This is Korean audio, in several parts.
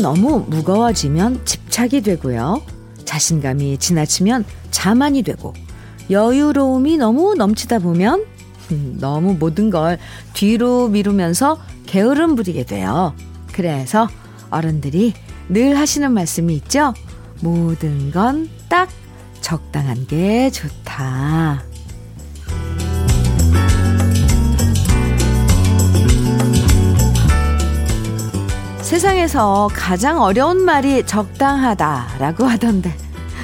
너무 무거워지면 집착이 되고요. 자신감이 지나치면 자만이 되고 여유로움이 너무 넘치다 보면 음, 너무 모든 걸 뒤로 미루면서 게으름 부리게 돼요. 그래서 어른들이 늘 하시는 말씀이 있죠. 모든 건 딱 적당한 게 좋다. 세상에서 가장 어려운 말이 적당하다라고 하던데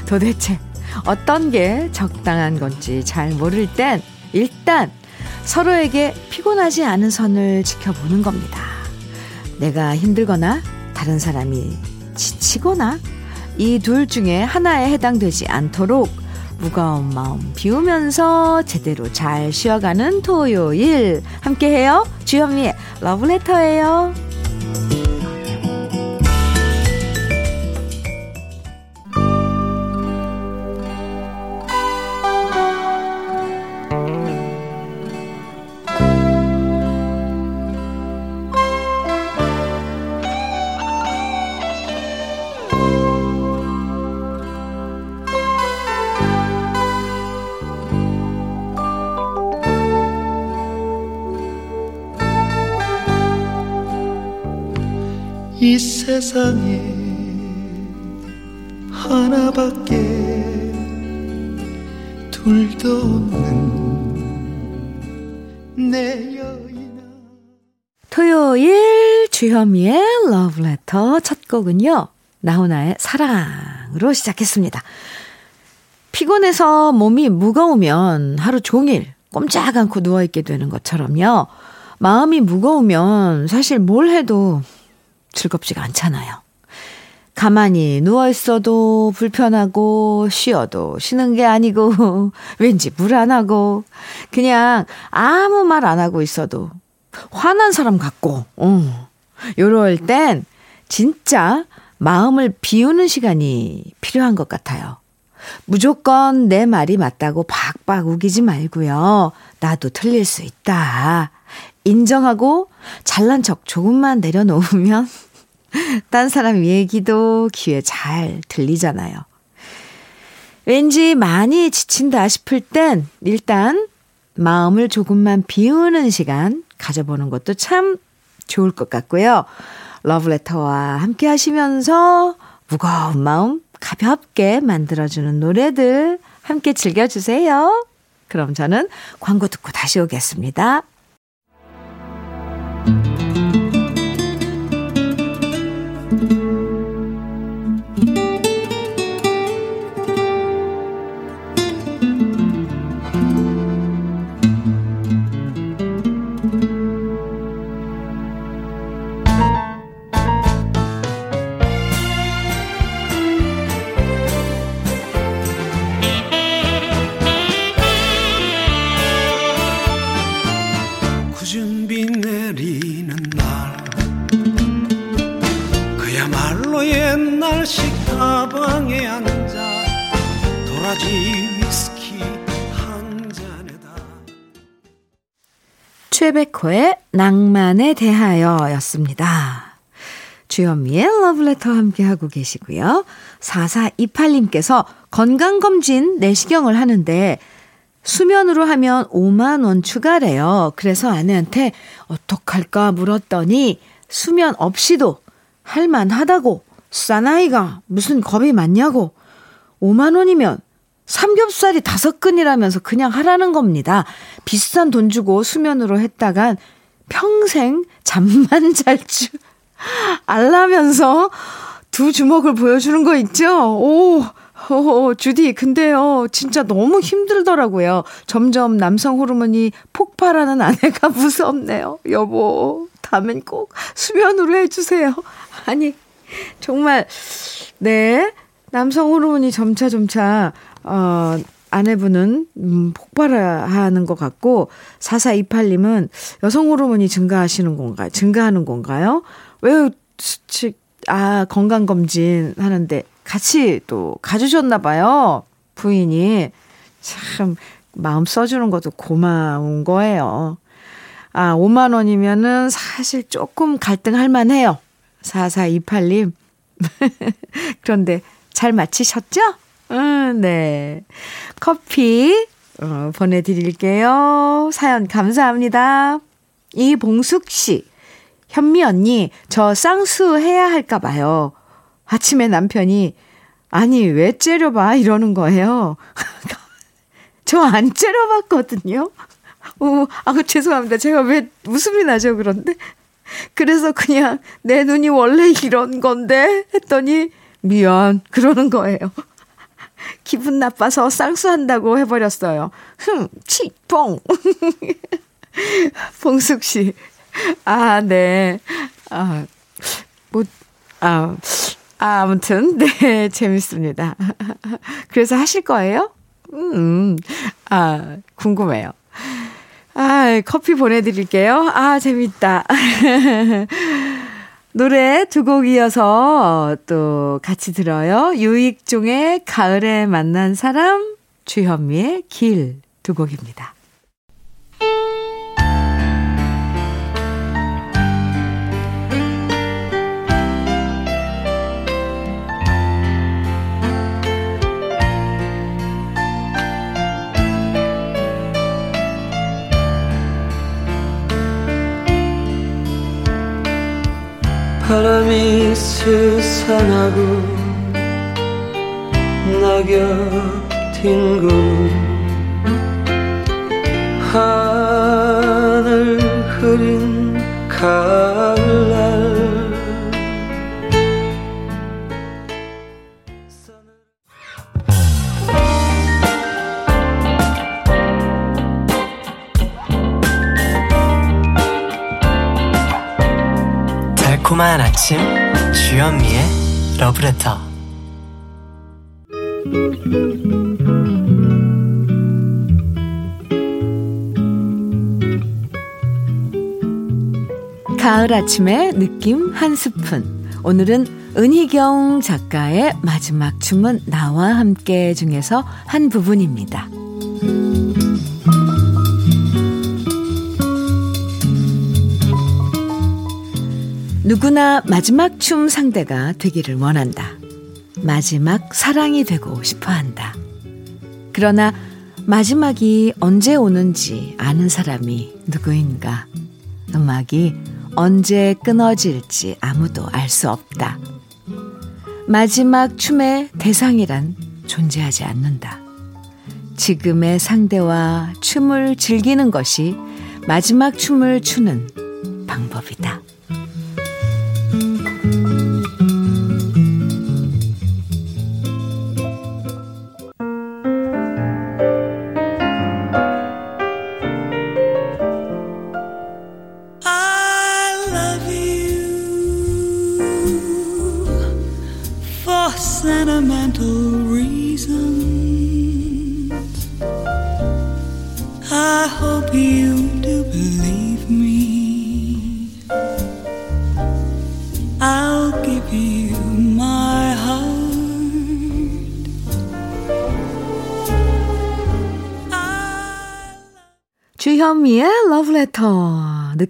도대체 어떤 게 적당한 건지 잘 모를 땐 일단 서로에게 피곤하지 않은 선을 지켜보는 겁니다. 내가 힘들거나 다른 사람이 지치거나 이 둘 중에 하나에 해당되지 않도록 무거운 마음 비우면서 제대로 잘 쉬어가는 토요일 함께해요. 주현미의 러브레터예요. 세상에 하나밖에 둘도 없는 내 여인아 토요일 주현미의 러브레터 첫 곡은요. 나훈아의 사랑으로 시작했습니다. 피곤해서 몸이 무거우면 하루 종일 꼼짝 않고 누워있게 되는 것처럼요. 마음이 무거우면 사실 뭘 해도 즐겁지가 않잖아요. 가만히 누워있어도 불편하고, 쉬어도 쉬는 게 아니고, 왠지 불안하고, 그냥 아무 말 안 하고 있어도 화난 사람 같고, 어. 요럴 땐 진짜 마음을 비우는 시간이 필요한 것 같아요. 무조건 내 말이 맞다고 박박 우기지 말고요. 나도 틀릴 수 있다. 인정하고 잘난 척 조금만 내려놓으면 딴 사람 얘기도 귀에 잘 들리잖아요. 왠지 많이 지친다 싶을 땐 일단 마음을 조금만 비우는 시간 가져보는 것도 참 좋을 것 같고요. 러브레터와 함께 하시면서 무거운 마음 가볍게 만들어주는 노래들 함께 즐겨주세요. 그럼 저는 광고 듣고 다시 오겠습니다. 낭만에 대하여 였습니다. 주현미의 러브레터 함께하고 계시고요. 4428님께서 건강검진 내시경을 하는데 수면으로 하면 5만원 추가래요. 그래서 아내한테 어떡할까 물었더니 수면 없이도 할만하다고 싸나이가 무슨 겁이 많냐고 5만원이면 삼겹살이 다섯 근이라면서 그냥 하라는 겁니다. 비싼 돈 주고 수면으로 했다간 평생 잠만 잘 줄 알라면서 두 주먹을 보여주는 거 있죠? 오, 오, 주디, 근데요, 진짜 너무 힘들더라고요. 점점 남성 호르몬이 폭발하는 아내가 무섭네요. 여보, 다음엔 꼭 수면으로 해주세요. 아니, 정말, 네. 남성 호르몬이 점차 점차, 어, 아내분은, 음, 폭발하는 것 같고, 4428님은 여성 호르몬이 증가하시는 건가요? 증가하는 건가요? 왜, 수칙, 아, 건강 검진 하는데 같이 또 가주셨나 봐요. 부인이. 참, 마음 써주는 것도 고마운 거예요. 아, 5만 원이면은 사실 조금 갈등할 만해요. 4428님. 그런데 잘 마치셨죠? 음, 네. 커피 어, 보내드릴게요. 사연 감사합니다. 이봉숙 씨. 현미 언니, 저 쌍수 해야 할까 봐요. 아침에 남편이, 아니, 왜 째려봐? 이러는 거예요. 저 안 째려봤거든요. 오, 아, 죄송합니다. 제가 왜 웃음이 나죠, 그런데? 그래서 그냥 내 눈이 원래 이런 건데? 했더니, 미안. 그러는 거예요. 기분 나빠서 쌍수한다고 해버렸어요. 흥, 치, 뽕. 봉숙 씨. 아, 네. 아, 뭐, 아, 아, 아무튼, 네, 재밌습니다. 그래서 하실 거예요? 음, 아, 궁금해요. 아, 커피 보내드릴게요. 아, 재밌다. 노래 두 곡 이어서 또 같이 들어요. 유익종의 가을에 만난 사람, 주현미의 길 두 곡입니다. 바람이 스산하고 낙엽 뒹군 하늘 흐린 가 달콤한 아침 주현미의 러브레터 가을 아침의 느낌 한 스푼. 오늘은 은희경 작가의 마지막 춤은 나와 함께 중에서 한 부분입니다. 누구나 마지막 춤 상대가 되기를 원한다. 마지막 사랑이 되고 싶어 한다. 그러나 마지막이 언제 오는지 아는 사람이 누구인가? 음악이 언제 끊어질지 아무도 알 수 없다. 마지막 춤의 대상이란 존재하지 않는다. 지금의 상대와 춤을 즐기는 것이 마지막 춤을 추는 방법이다.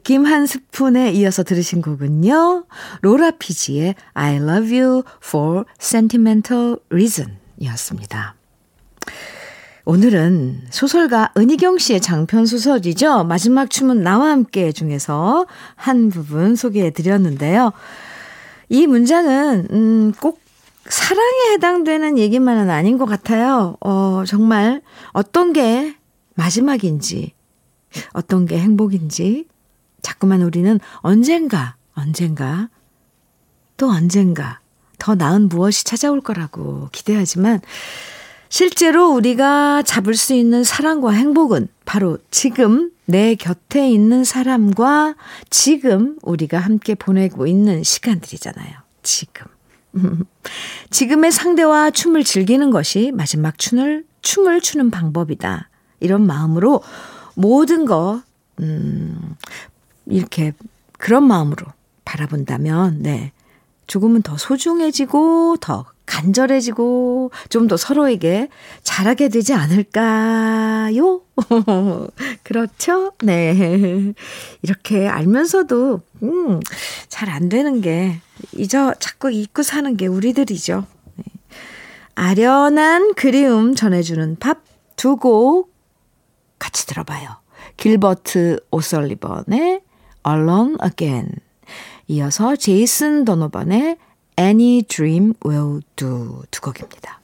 느낌 한 스푼에 이어서 들으신 곡은요. 로라 피지의 I love you for sentimental reason 이었습니다. 오늘은 소설가 은희경 씨의 장편 소설이죠. 마지막 춤은 나와 함께 중에서 한 부분 소개해 드렸는데요. 이 문장은, 음, 꼭 사랑에 해당되는 얘기만은 아닌 것 같아요. 어, 정말 어떤 게 마지막인지, 어떤 게 행복인지, 자꾸만 우리는 언젠가, 언젠가, 또 언젠가 더 나은 무엇이 찾아올 거라고 기대하지만, 실제로 우리가 잡을 수 있는 사랑과 행복은 바로 지금 내 곁에 있는 사람과 지금 우리가 함께 보내고 있는 시간들이잖아요. 지금. 지금의 상대와 춤을 즐기는 것이 마지막 춤을, 춤을 추는 방법이다. 이런 마음으로 모든 거, 음, 이렇게 그런 마음으로 바라본다면, 네. 조금은 더 소중해지고 더 간절해지고 좀 더 서로에게 잘하게 되지 않을까요? 그렇죠? 네. 이렇게 알면서도, 음, 잘 안 되는 게, 이저 자꾸 잊고 사는 게 우리들이죠. 네. 아련한 그리움 전해주는 밥두곡 같이 들어봐요. 길버트 오설리번의 Alone Again. 이어서 제이슨 도노반의 Any Dream Will Do 두 곡입니다.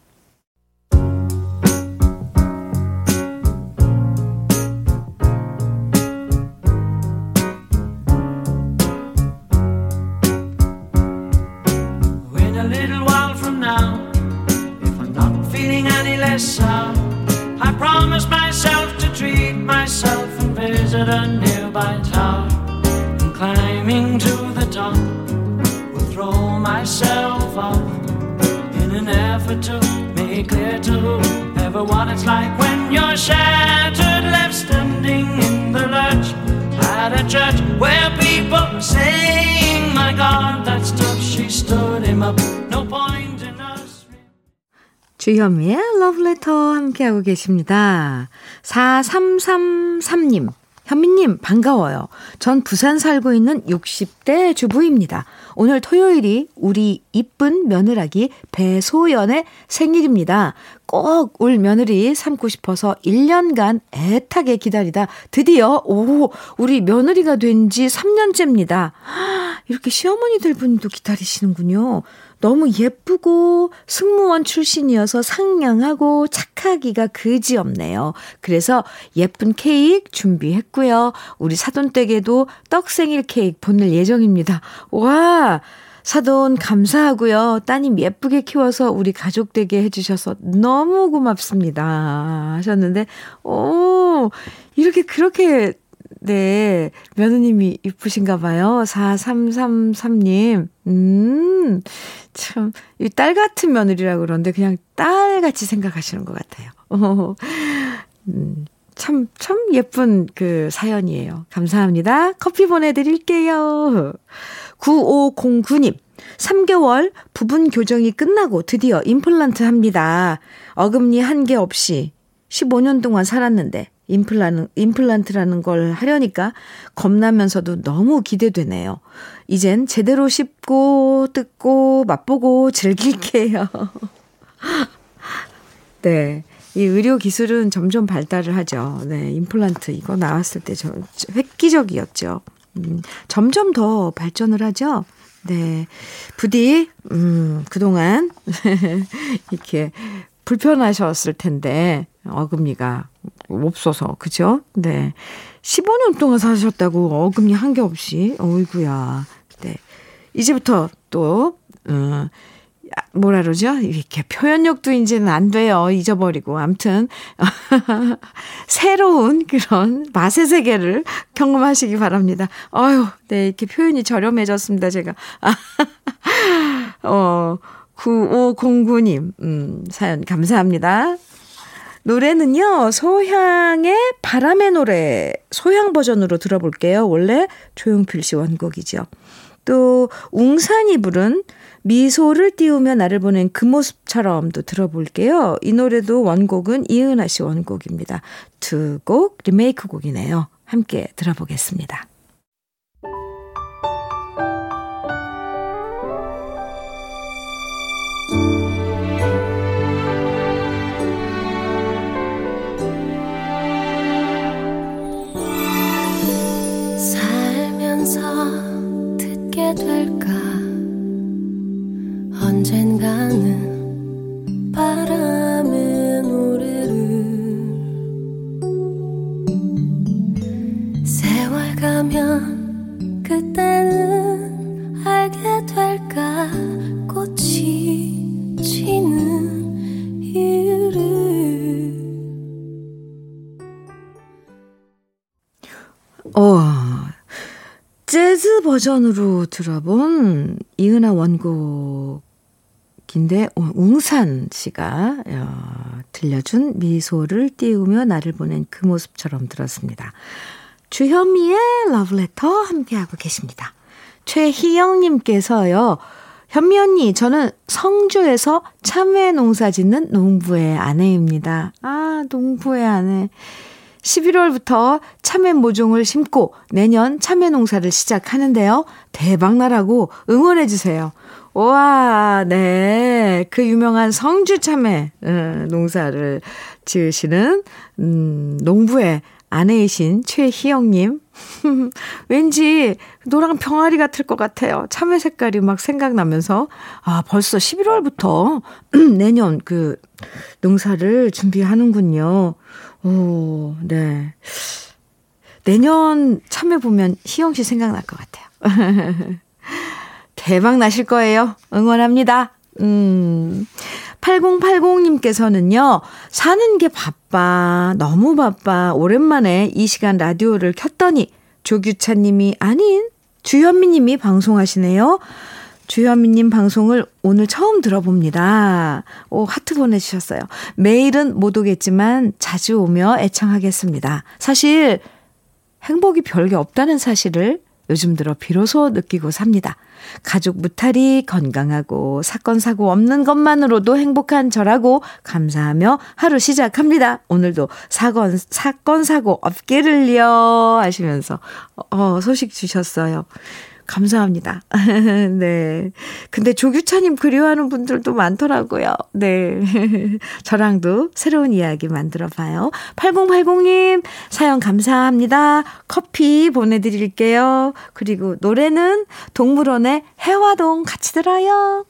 In a little while from now, if I'm not feeling any less sour, I promise myself to treat myself and visit a nearby tower. And climbing to the top, will throw myself off in an effort to make clear to everyone it's like when you're shattered, left standing in the lurch at a church where people are saying, My God, that stuff she stood him up. No point in us. 주현미의 러브레터 함께하고 계십니다. 4333님, 현미님 반가워요. 전 부산 살고 있는 60대 주부입니다. 오늘 토요일이 우리 이쁜 며느라기 배소연의 생일입니다. 꼭 울 며느리 삼고 싶어서 1년간 애타게 기다리다 드디어 오 우리 며느리가 된 지 3년째입니다. 이렇게 시어머니들 분도 기다리시는군요. 너무 예쁘고 승무원 출신이어서 상냥하고 착하기가 그지없네요. 그래서 예쁜 케이크 준비했고요. 우리 사돈댁에도 떡 생일 케이크 보낼 예정입니다. 와! 사돈 감사하고요. 따님 예쁘게 키워서 우리 가족 되게 해주셔서 너무 고맙습니다. 하셨는데, 오, 이렇게 그렇게 네. 며느님이 이쁘신가 봐요. 4333님. 음, 참, 이 딸 같은 며느리라고 그러는데 그냥 딸 같이 생각하시는 것 같아요. 어, 음, 참, 참 예쁜 그 사연이에요. 감사합니다. 커피 보내드릴게요. 9509님. 3개월 부분 교정이 끝나고 드디어 임플란트 합니다. 어금니 한 개 없이 15년 동안 살았는데 임플란트, 임플란트라는 걸 하려니까 겁나면서도 너무 기대되네요. 이젠 제대로 씹고 뜯고 맛보고 즐길게요. 네. 이 의료 기술은 점점 발달을 하죠. 네. 임플란트 이거 나왔을 때 저, 획기적이었죠. 음, 점점 더 발전을 하죠. 네. 부디, 음, 그동안 이렇게 불편하셨을 텐데, 어금니가 없어서, 그죠? 네. 15년 동안 사셨다고 어금니 한 개 없이, 어이구야. 네. 이제부터 또, 어, 뭐라 그러죠? 이렇게 표현력도 이제는 안 돼요. 잊어버리고. 암튼, 새로운 그런 맛의 세계를 경험하시기 바랍니다. 어휴, 네, 이렇게 표현이 저렴해졌습니다, 제가. 어, 9509님, 음, 사연 감사합니다. 노래는요, 소향의 바람의 노래, 소향 버전으로 들어볼게요. 원래 조용필 씨 원곡이죠. 또, 웅산이 부른 미소를 띄우며 나를 보낸 그 모습처럼도 들어볼게요. 이 노래도 원곡은 이은하 씨 원곡입니다. 두 곡 리메이크 곡이네요. 함께 들어보겠습니다. 될까? 언젠가는 바람의 노래를 세월 가면 그때는 알게 될까? 꽃이 재즈 버전으로 들어본 이은하 원곡인데, 어, 웅산 씨가 어, 들려준 미소를 띄우며 나를 보낸 그 모습처럼 들었습니다. 주현미의 러브레터 함께하고 계십니다. 최희영님께서요, 현미 언니, 저는 성주에서 참외 농사 짓는 농부의 아내입니다. 아, 농부의 아내. 11월부터 참외 모종을 심고 내년 참외 농사를 시작하는데요. 대박 나라고 응원해 주세요. 와, 네. 그 유명한 성주 참외 어, 농사를 지으시는 음, 농부의 아내이신 최희영님. 왠지 노랑 병아리 같을 것 같아요. 참외 색깔이 막 생각나면서. 아, 벌써 11월부터 내년 그 농사를 준비하는군요. 오, 네. 내년 참외 보면 희영 씨 생각날 것 같아요. 대박 나실 거예요. 응원합니다. 음. 8080님께서는요, 사는 게 바빠, 너무 바빠, 오랜만에 이 시간 라디오를 켰더니, 조규찬님이 아닌 주현미님이 방송하시네요. 주현미님 방송을 오늘 처음 들어봅니다. 오, 하트 보내주셨어요. 매일은 못 오겠지만 자주 오며 애청하겠습니다. 사실 행복이 별게 없다는 사실을 요즘 들어 비로소 느끼고 삽니다. 가족 무탈이 건강하고 사건 사고 없는 것만으로도 행복한 저라고 감사하며 하루 시작합니다. 오늘도 사건 사건 사고 없기를요 하시면서 어 소식 주셨어요. 감사합니다. 네. 근데 조규차님 그리워하는 분들도 많더라고요. 네. 저랑도 새로운 이야기 만들어 봐요. 8080님, 사연 감사합니다. 커피 보내드릴게요. 그리고 노래는 동물원의 해화동 같이 들어요.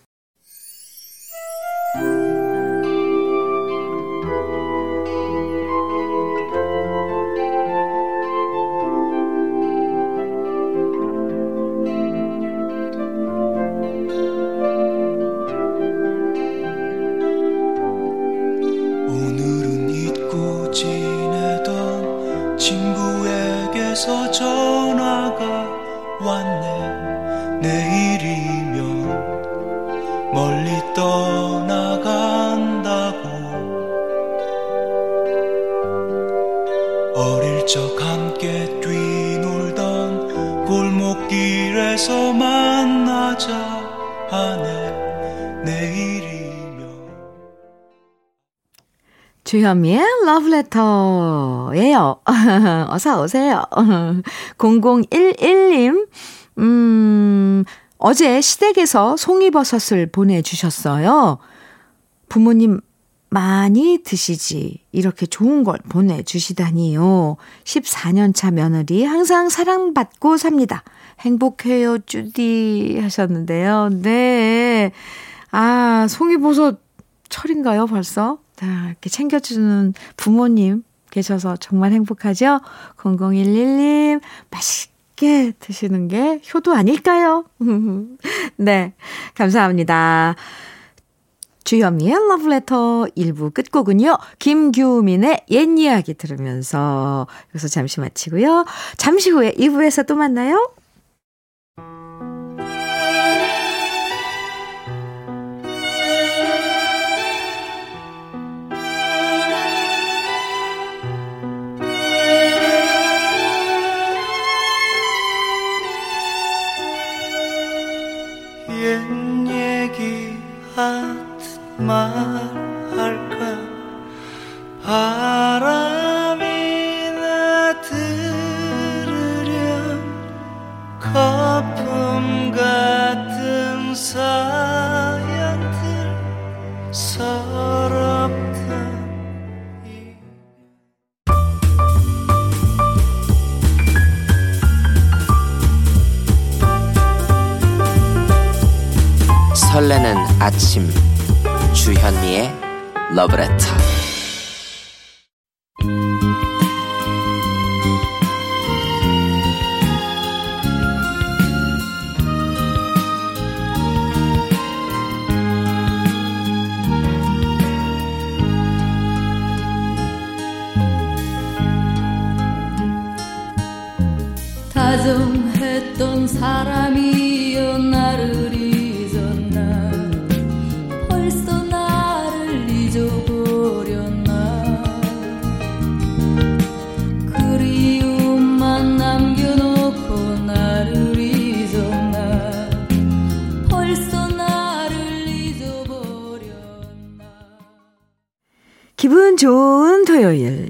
주현미의 러브레터예요. 어서 오세요. 0011님, 음, 어제 시댁에서 송이버섯을 보내주셨어요. 부모님 많이 드시지. 이렇게 좋은 걸 보내주시다니요. 14년차 며느리 항상 사랑받고 삽니다. 행복해요, 쭈디. 하셨는데요. 네. 아, 송이버섯 철인가요, 벌써? 자, 이렇게 챙겨주는 부모님 계셔서 정말 행복하죠? 0011님, 맛있게 드시는 게 효도 아닐까요? 네, 감사합니다. 주현미의 러브레터 1부 끝곡은요. 김규민의 옛 이야기 들으면서 여기서 잠시 마치고요. 잠시 후에 2부에서 또 만나요. 옛 얘기 하듯 말할까? 바람 아침 주현미의 러브레터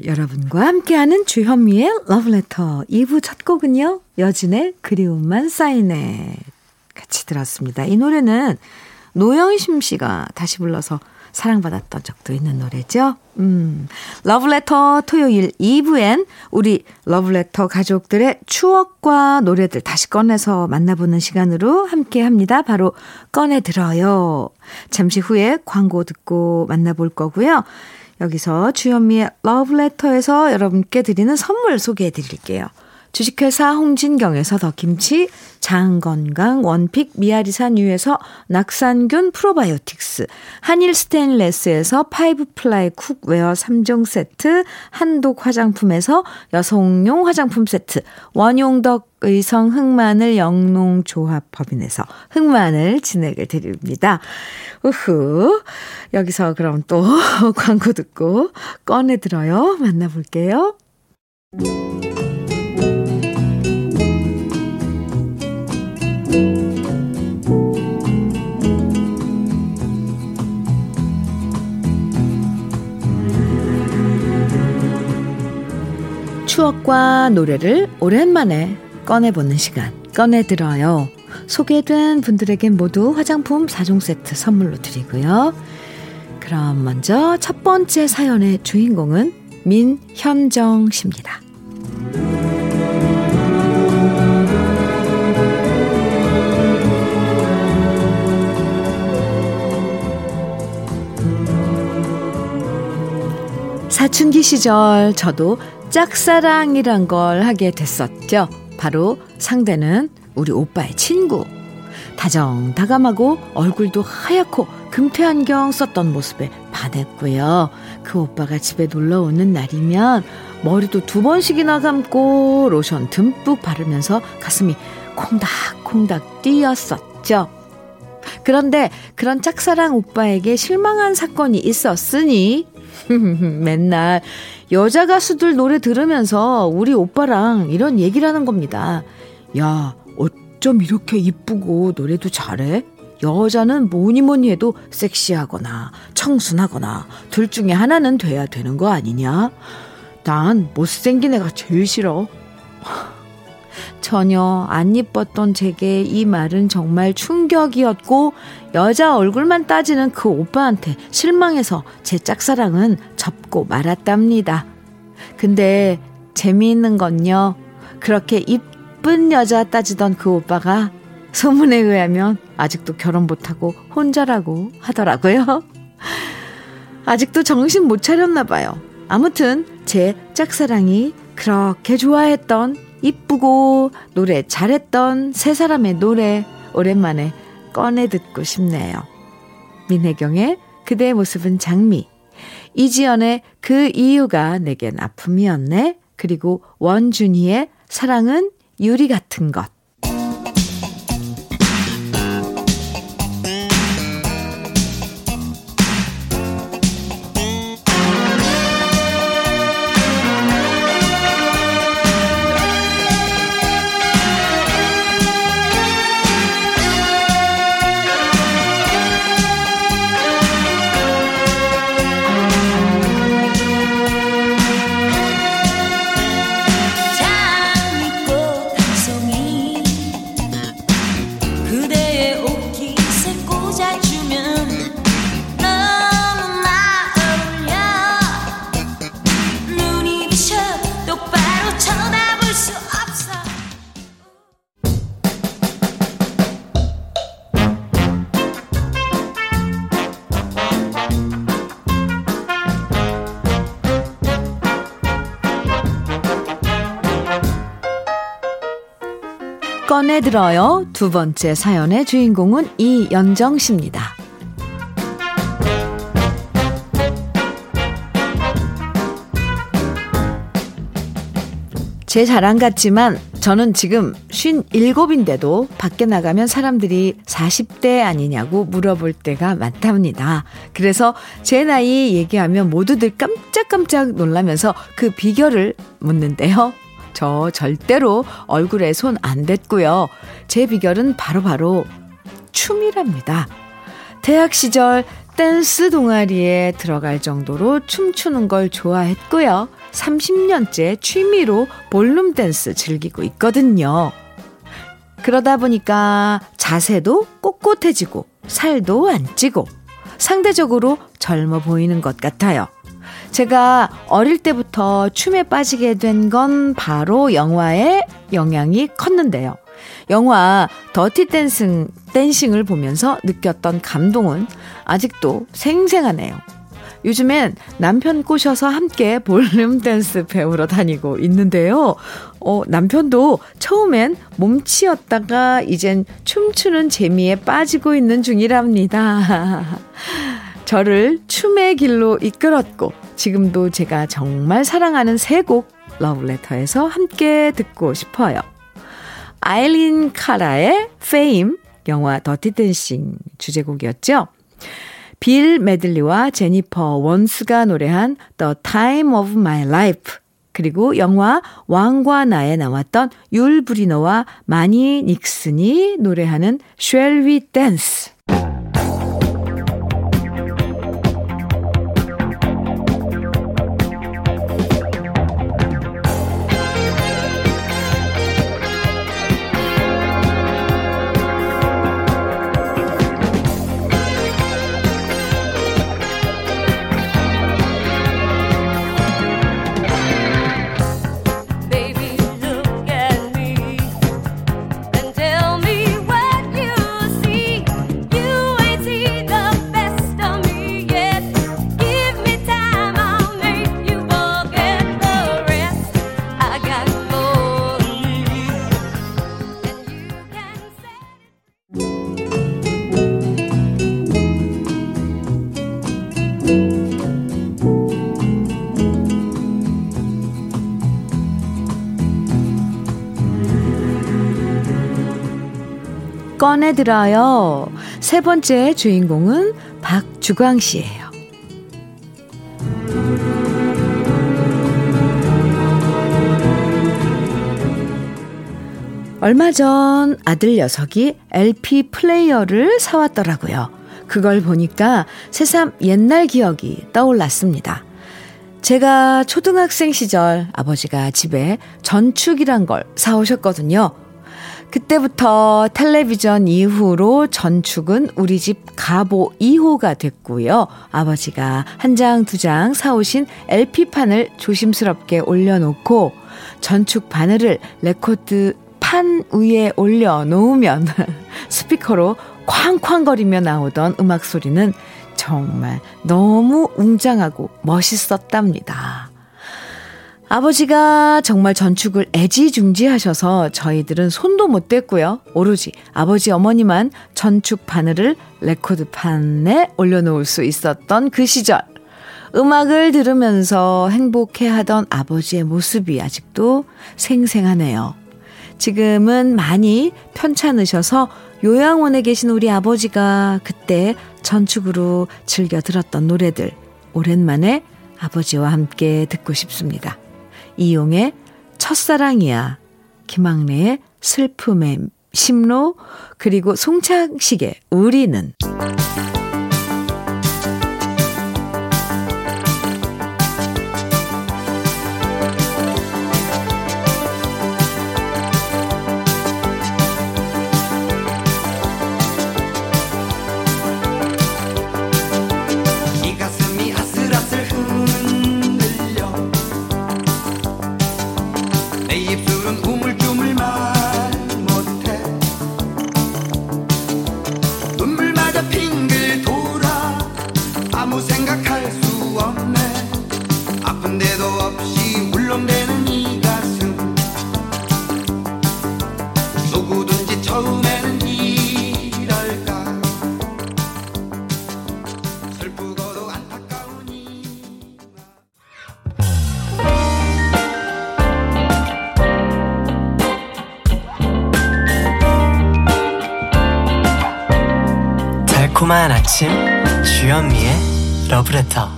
여러분과 함께하는 주현미의 러브레터 2부 첫 곡은요. 여진의 그리움만 쌓이네 같이 들었습니다. 이 노래는 노영심 씨가 다시 불러서 사랑받았던 적도 있는 노래죠. 음, 러브레터 토요일 2부엔 우리 러브레터 가족들의 추억과 노래들 다시 꺼내서 만나보는 시간으로 함께 합니다. 바로 꺼내들어요. 잠시 후에 광고 듣고 만나볼 거고요. 여기서 주현미의 러브레터에서 여러분께 드리는 선물 소개해 드릴게요. 주식회사 홍진경에서 더김치, 장건강 one pick 미아리산 유에서 낙산균 프로바이오틱스, 한일 스테인레스에서 five ply cookware 3종 세트, 한독 화장품에서 여성용 화장품 세트, 원용덕 의성 흑마늘 영농조합법인에서 흑마늘 진액을 드립니다. 우후. 여기서 그럼 또 광고 듣고 꺼내들어요. 만나볼게요. 추억과 노래를 오랜만에 꺼내보는 시간, 꺼내들어요. 소개된 분들에겐 모두 화장품 4종 세트 선물로 드리고요. 그럼 먼저 첫 번째 사연의 주인공은 민현정 씨입니다. 사춘기 시절 저도 짝사랑이란 걸 하게 됐었죠. 바로 상대는 우리 오빠의 친구. 다정다감하고 얼굴도 하얗고 금태 안경 썼던 모습에 반했고요. 그 오빠가 집에 놀러 오는 날이면 머리도 두 번씩이나 감고 로션 듬뿍 바르면서 가슴이 콩닥콩닥 뛰었었죠. 그런데 그런 짝사랑 오빠에게 실망한 사건이 있었으니 맨날 여자 가수들 노래 들으면서 우리 오빠랑 이런 얘기를 하는 겁니다. 야, 어쩜 이렇게 이쁘고 노래도 잘해? 여자는 뭐니 뭐니 해도 섹시하거나 청순하거나 둘 중에 하나는 돼야 되는 거 아니냐? 난 못생긴 애가 제일 싫어. 전혀 안 이뻤던 제게 이 말은 정말 충격이었고 여자 얼굴만 따지는 그 오빠한테 실망해서 제 짝사랑은 접고 말았답니다. 근데 재미있는 건요. 그렇게 이쁜 여자 따지던 그 오빠가 소문에 의하면 아직도 결혼 못하고 혼자라고 하더라고요. 아직도 정신 못 차렸나 봐요. 아무튼 제 짝사랑이 그렇게 좋아했던 이쁘고 노래 잘했던 세 사람의 노래 오랜만에 꺼내 듣고 싶네요. 민혜경의 그대의 모습은 장미, 이지연의 그 이유가 내겐 아픔이었네, 그리고 원준이의 사랑은 유리 같은 것. 꺼내들어요. 두 번째 사연의 주인공은 이연정 씨입니다. 제 자랑 같지만 저는 지금 57인데도 밖에 나가면 사람들이 40대 아니냐고 물어볼 때가 많답니다. 그래서 제 나이 얘기하면 모두들 깜짝깜짝 놀라면서 그 비결을 묻는데요. 저 절대로 얼굴에 손 안 댔고요. 제 비결은 바로 바로 춤이랍니다. 대학 시절 댄스 동아리에 들어갈 정도로 춤추는 걸 좋아했고요. 30년째 취미로 볼룸 댄스 즐기고 있거든요. 그러다 보니까 자세도 꼿꼿해지고 살도 안 찌고 상대적으로 젊어 보이는 것 같아요. 제가 어릴 때부터 춤에 빠지게 된 건 바로 영화의 영향이 컸는데요. 영화 Dirty Dancing, Dancing을 보면서 느꼈던 감동은 아직도 생생하네요. 요즘엔 남편 꼬셔서 함께 볼룸 댄스 배우러 다니고 있는데요. 어, 남편도 처음엔 몸치였다가 이젠 춤추는 재미에 빠지고 있는 중이랍니다. 저를 춤의 길로 이끌었고, 지금도 제가 정말 사랑하는 세 곡 러브레터에서 함께 듣고 싶어요. 아일린 카라의 Fame, 영화 Dirty Dancing 주제곡이었죠. 빌 메들리와 제니퍼 원스가 노래한 The Time of My Life 그리고 영화 왕과 나에 나왔던 율 브리너와 마니 닉슨이 노래하는 Shall We Dance 꺼내 들어요. 세 번째 주인공은 박주광 씨예요. 얼마 전 아들 녀석이 LP 플레이어를 사왔더라고요. 그걸 보니까 새삼 옛날 기억이 떠올랐습니다. 제가 초등학생 시절 아버지가 집에 전축이란 걸 사오셨거든요. 그때부터 텔레비전 이후로 전축은 우리 집 가보 2호가 됐고요. 아버지가 한 장, 두 장 사오신 LP판을 조심스럽게 올려놓고 전축 바늘을 레코드 판 위에 올려놓으면 스피커로 쾅쾅거리며 나오던 음악 소리는 정말 너무 웅장하고 멋있었답니다. 아버지가 정말 전축을 애지중지하셔서 저희들은 손도 못 댔고요. 오로지 아버지 어머니만 전축 바늘을 레코드판에 올려놓을 수 있었던 그 시절. 음악을 들으면서 행복해 하던 아버지의 모습이 아직도 생생하네요. 지금은 많이 편찮으셔서 요양원에 계신 우리 아버지가 그때 전축으로 즐겨 들었던 노래들 오랜만에 아버지와 함께 듣고 싶습니다. 이용의 첫사랑이야, 김학래의 슬픔의 심로, 그리고 송창식의 우리는. 아침 주현미의 러브레터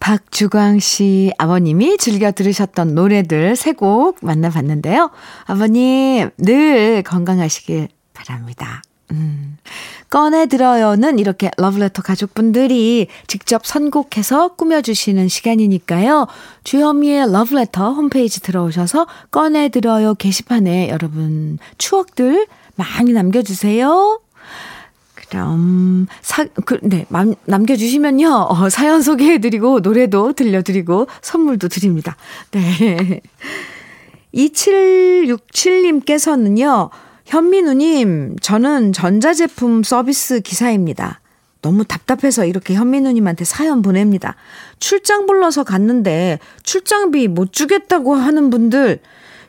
박주광 씨 아버님이 즐겨 들으셨던 노래들 세 곡 만나봤는데요. 아버님 늘 건강하시길 바랍니다. 음. 꺼내 들어요는 이렇게 러브레터 가족분들이 직접 선곡해서 꾸며주시는 시간이니까요. 주현미의 러브레터 홈페이지 들어오셔서 꺼내 들어요 게시판에 여러분 추억들 많이 남겨주세요. 그럼, 사, 그, 네, 맘, 남겨주시면요, 어, 사연 소개해드리고, 노래도 들려드리고, 선물도 드립니다. 네. 2767님께서는요, 현민우님, 저는 전자제품 서비스 기사입니다. 너무 답답해서 이렇게 현민우님한테 사연 보냅니다. 출장 불러서 갔는데 출장비 못 주겠다고 하는 분들,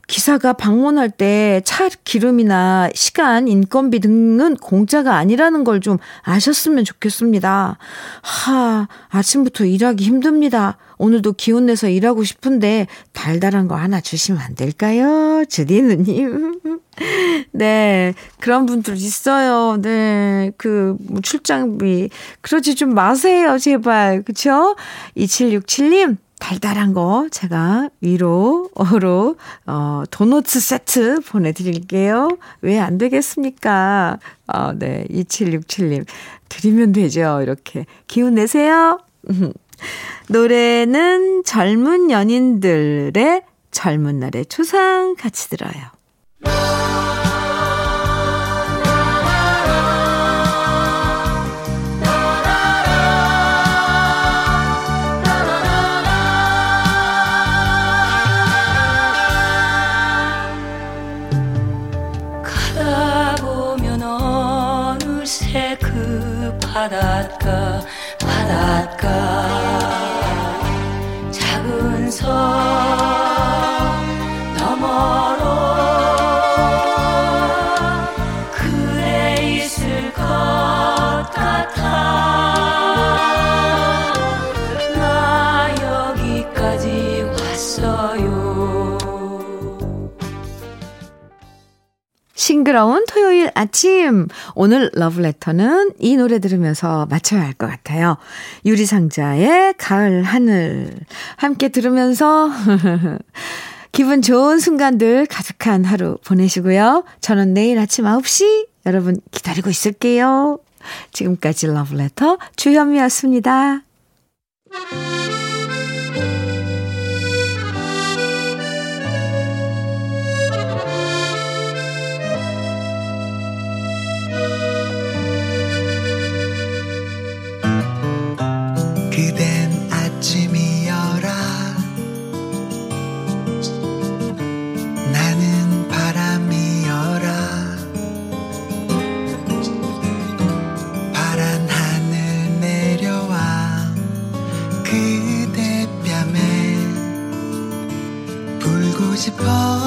기사가 방문할 때 차 기름이나 시간, 인건비 등은 공짜가 아니라는 걸 좀 아셨으면 좋겠습니다. 하, 아침부터 일하기 힘듭니다. 오늘도 기운 내서 일하고 싶은데 달달한 거 하나 주시면 안 될까요? 주디 누님. 네, 그런 분들 있어요. 네, 그, 뭐 출장비. 그러지 좀 마세요, 제발. 그쵸? 2767님, 달달한 거 제가 위로로, 어, 도너츠 세트 보내드릴게요. 왜 안 되겠습니까? 어, 네, 2767님. 드리면 되죠. 이렇게. 기운 내세요. 노래는 젊은 연인들의 젊은 날의 초상 같이 들어요. 바닷가 바닷가. 작은 섬 싱그러운 토요일 아침. 오늘 러브레터는 이 노래 들으면서 맞춰야 할 것 같아요. 유리상자의 가을 하늘. 함께 들으면서 기분 좋은 순간들 가득한 하루 보내시고요. 저는 내일 아침 9시 여러분 기다리고 있을게요. 지금까지 러브레터 주현미였습니다. 好。